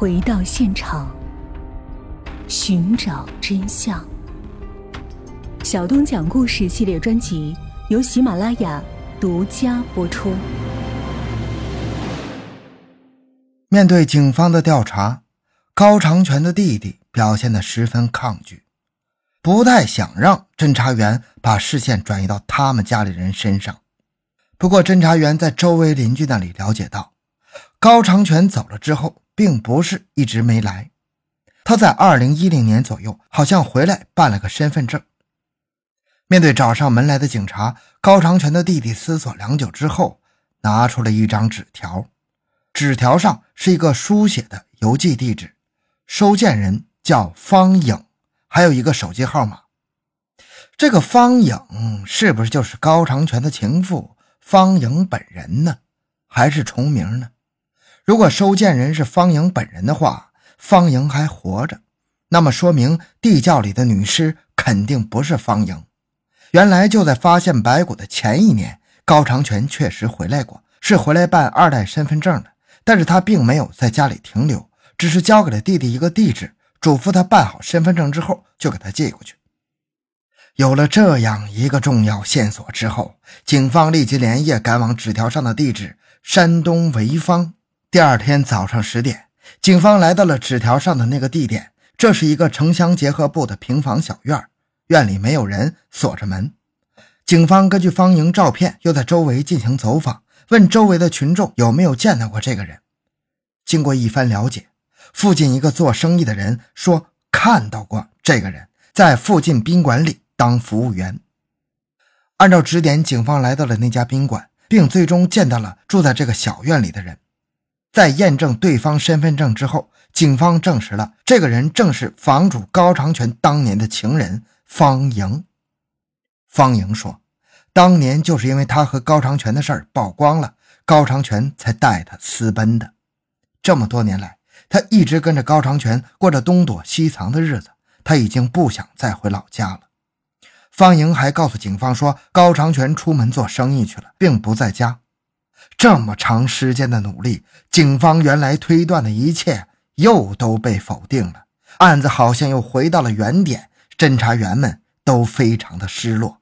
回到现场，寻找真相。小东讲故事系列专辑由喜马拉雅独家播出。面对警方的调查，高长全的弟弟表现得十分抗拒，不太想让侦查员把视线转移到他们家里人身上。不过，侦查员在周围邻居那里了解到，高长全走了之后，并不是一直没来，他在二零一零年左右好像回来办了个身份证。面对找上门来的警察，高长全的弟弟思索良久之后，拿出了一张纸条。纸条上是一个书写的邮寄地址，收件人叫方颖，还有一个手机号码。这个方颖是不是就是高长全的情妇方颖本人呢？还是重名呢？如果收件人是方莹本人的话，方莹还活着，那么说明地窖里的女尸肯定不是方莹。原来就在发现白骨的前一年，高长全确实回来过，是回来办二代身份证的。但是他并没有在家里停留，只是交给了弟弟一个地址，嘱咐他办好身份证之后就给他寄过去。有了这样一个重要线索之后，警方立即连夜赶往纸条上的地址——山东潍坊。第二天早上十点，警方来到了纸条上的那个地点，这是一个城乡结合部的平房小院。院里没有人，锁着门。警方根据方莹照片，又在周围进行走访，问周围的群众有没有见到过这个人。经过一番了解，附近一个做生意的人说看到过这个人，在附近宾馆里当服务员。按照指点，警方来到了那家宾馆，并最终见到了住在这个小院里的人。在验证对方身份证之后，警方证实了这个人正是房主高长全当年的情人。方莹，方莹说：“当年就是因为他和高长全的事儿曝光了，高长全才带他私奔的。这么多年来，他一直跟着高长全过着东躲西藏的日子。他已经不想再回老家了。”方莹还告诉警方说：“高长全出门做生意去了，并不在家。”这么长时间的努力，警方原来推断的一切又都被否定了，案子好像又回到了原点。侦查员们都非常的失落。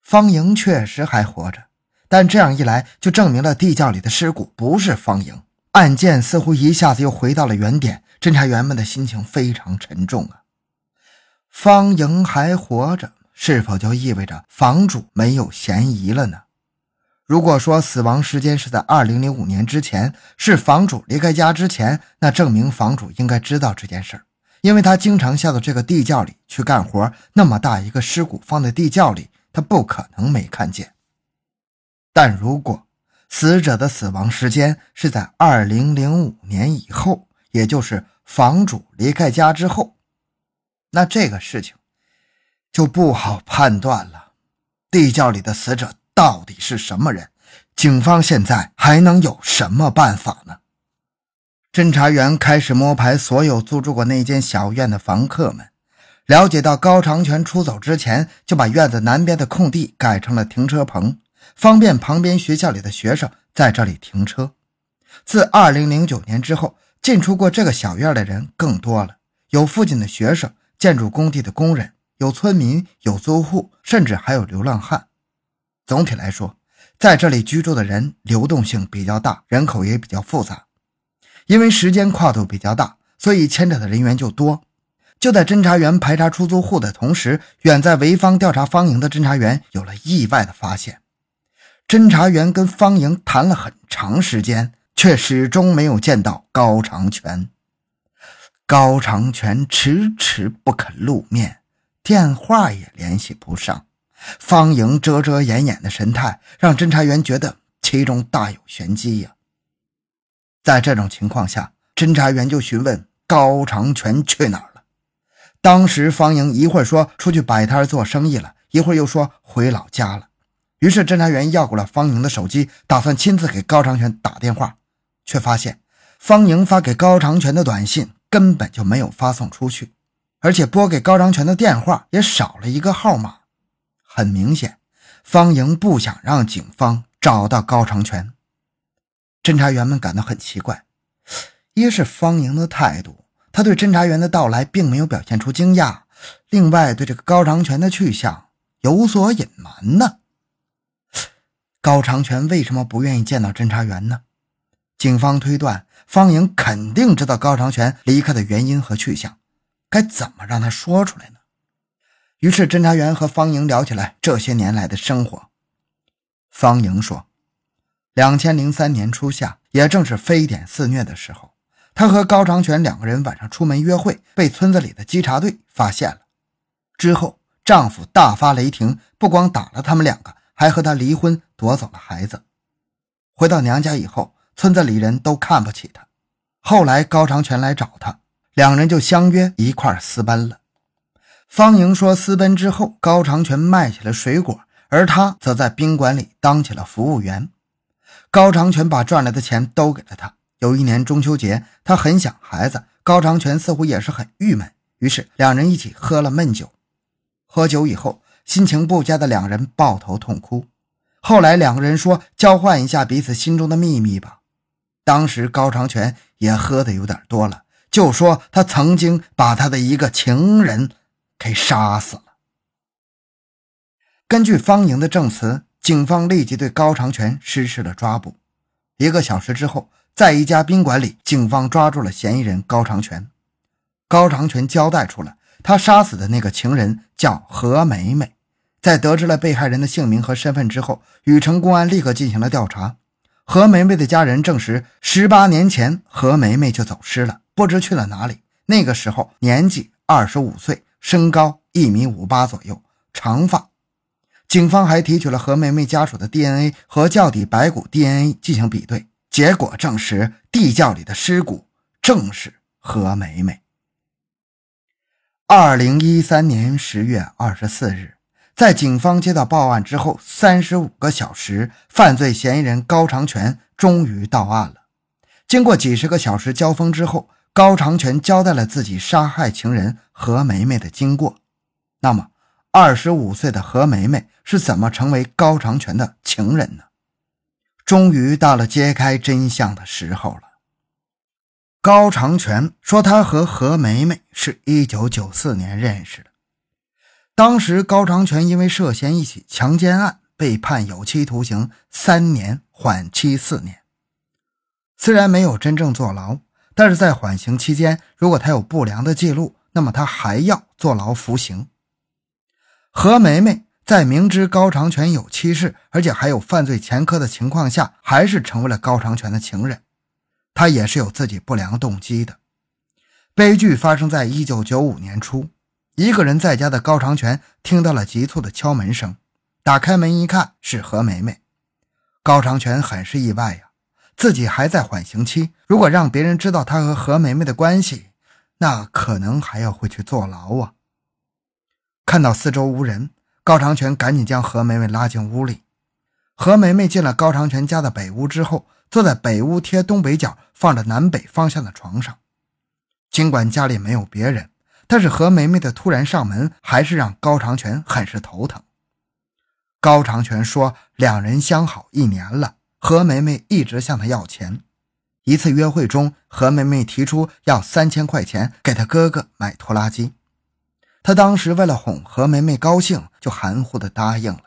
方莹确实还活着，但这样一来就证明了地窖里的尸骨不是方莹。案件似乎一下子又回到了原点，侦查员们的心情非常沉重啊。方莹还活着，是否就意味着房主没有嫌疑了呢？如果说死亡时间是在二零零五年之前，是房主离开家之前，那证明房主应该知道这件事儿。因为他经常下到这个地窖里去干活，那么大一个尸骨放在地窖里，他不可能没看见。但如果死者的死亡时间是在二零零五年以后，也就是房主离开家之后，那这个事情就不好判断了。地窖里的死者到底是什么人？警方现在还能有什么办法呢？侦查员开始摸排所有租住过那间小院的房客们，了解到高长全出走之前就把院子南边的空地改成了停车棚，方便旁边学校里的学生在这里停车。自2009年之后，进出过这个小院的人更多了，有附近的学生、建筑工地的工人，有村民，有租户，甚至还有流浪汉。总体来说，在这里居住的人流动性比较大，人口也比较复杂。因为时间跨度比较大，所以牵扯的人员就多。就在侦查员排查出租户的同时，远在潍坊调查方莹的侦查员有了意外的发现。侦查员跟方莹谈了很长时间，却始终没有见到高长全。高长全迟迟不肯露面，电话也联系不上。方莹遮遮掩掩的神态，让侦查员觉得其中大有玄机呀。在这种情况下，侦查员就询问高长全去哪儿了。当时方莹一会儿说出去摆摊做生意了，一会儿又说回老家了。于是侦查员要过了方莹的手机，打算亲自给高长全打电话，却发现方莹发给高长全的短信根本就没有发送出去，而且拨给高长全的电话也少了一个号码。很明显，方莹不想让警方找到高长全。侦查员们感到很奇怪，一是方莹的态度，他对侦查员的到来并没有表现出惊讶；另外，对这个高长全的去向有所隐瞒呢。高长全为什么不愿意见到侦查员呢？警方推断，方莹肯定知道高长全离开的原因和去向，该怎么让他说出来呢？于是，侦查员和方莹聊起来这些年来的生活。方莹说：“两千零三年初夏，也正是非典肆虐的时候。”她和高长全两个人晚上出门约会，被村子里的稽查队发现了。之后，丈夫大发雷霆，不光打了他们两个，还和她离婚，夺走了孩子。回到娘家以后，村子里人都看不起她。后来，高长全来找她，两人就相约一块私奔了。方莹说，私奔之后，高长全卖起了水果，而他则在宾馆里当起了服务员。高长全把赚来的钱都给了他。有一年中秋节，他很想孩子，高长全似乎也是很郁闷，于是两人一起喝了闷酒。喝酒以后，心情不佳的两人抱头痛哭。后来两个人说交换一下彼此心中的秘密吧。当时高长全也喝的有点多了，就说他曾经把他的一个情人给杀死了。根据方莹的证词，警方立即对高长全实施了抓捕。一个小时之后。在一家宾馆里，警方抓住了嫌疑人高长全。高长全交代出了他杀死的那个情人叫何梅梅。在得知了被害人的姓名和身份之后，禹城公安立刻进行了调查。何梅梅的家人证实，十八年前何梅梅就走失了，不知去了哪里。那个时候年纪二十五岁，身高一米五八左右，长发。警方还提取了何梅梅家属的 DNA 和窖底白骨 DNA 进行比对。结果证实，地窖里的尸骨正是何梅梅。二零一三年十月二十四日，在警方接到报案之后三十五个小时，犯罪嫌疑人高长全终于到案了。经过几十个小时交锋之后，高长全交代了自己杀害情人何梅梅的经过。那么，二十五岁的何梅梅是怎么成为高长全的情人呢？终于到了揭开真相的时候了。高长全说，他和何梅梅是一九九四年认识的。当时，高长全因为涉嫌一起强奸案被判有期徒刑三年，缓期四年。虽然没有真正坐牢，但是在缓刑期间，如果他有不良的记录，那么他还要坐牢服刑。何梅梅。在明知高长全有妻室，而且还有犯罪前科的情况下，还是成为了高长全的情人。他也是有自己不良动机的。悲剧发生在一九九五年初，一个人在家的高长全听到了急促的敲门声，打开门一看是何梅梅。高长全很是意外呀，自己还在缓刑期，如果让别人知道他和何梅梅的关系，那可能还要回去坐牢啊。看到四周无人。高长全赶紧将何梅梅拉进屋里。何梅梅进了高长全家的北屋之后，坐在北屋贴东北角、放着南北方向的床上。尽管家里没有别人，但是何梅梅的突然上门，还是让高长全很是头疼。高长全说，两人相好一年了，何梅梅一直向他要钱。一次约会中，何梅梅提出要三千块钱给他哥哥买拖拉机。他当时为了哄何梅梅高兴，就含糊的答应了，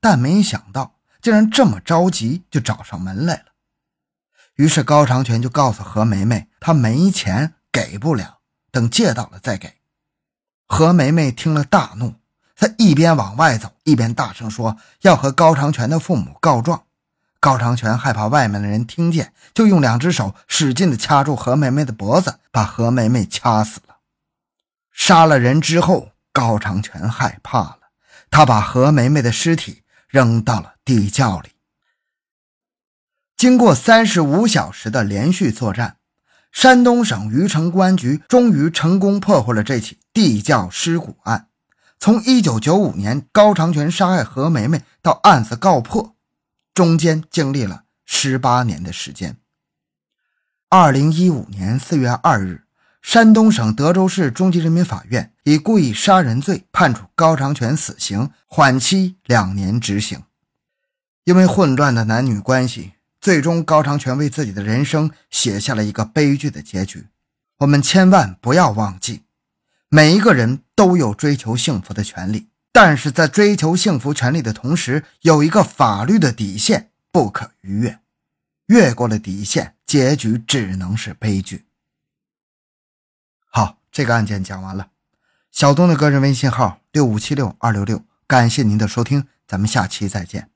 但没想到竟然这么着急就找上门来了。于是高长全就告诉何梅梅，他没钱给不了，等借到了再给。何梅梅听了大怒，她一边往外走，一边大声说要和高长全的父母告状。高长全害怕外面的人听见，就用两只手使劲的掐住何梅梅的脖子，把何梅梅掐死了。杀了人之后，高长全害怕了，他把何梅梅的尸体扔到了地窖里。经过三十五小时的连续作战，山东省虞城公安局终于成功破获了这起地窖尸骨案。从一九九五年高长全杀害何梅梅到案子告破，中间经历了十八年的时间。二零一五年四月二日。山东省德州市中级人民法院以故意杀人罪判处高长全死刑，缓期两年执行。因为混乱的男女关系，最终高长全为自己的人生写下了一个悲剧的结局。我们千万不要忘记，每一个人都有追求幸福的权利，但是在追求幸福权利的同时，有一个法律的底线不可逾越，越过了底线，结局只能是悲剧。好，这个案件讲完了。小东的个人微信号六五七六二六六，感谢您的收听，咱们下期再见。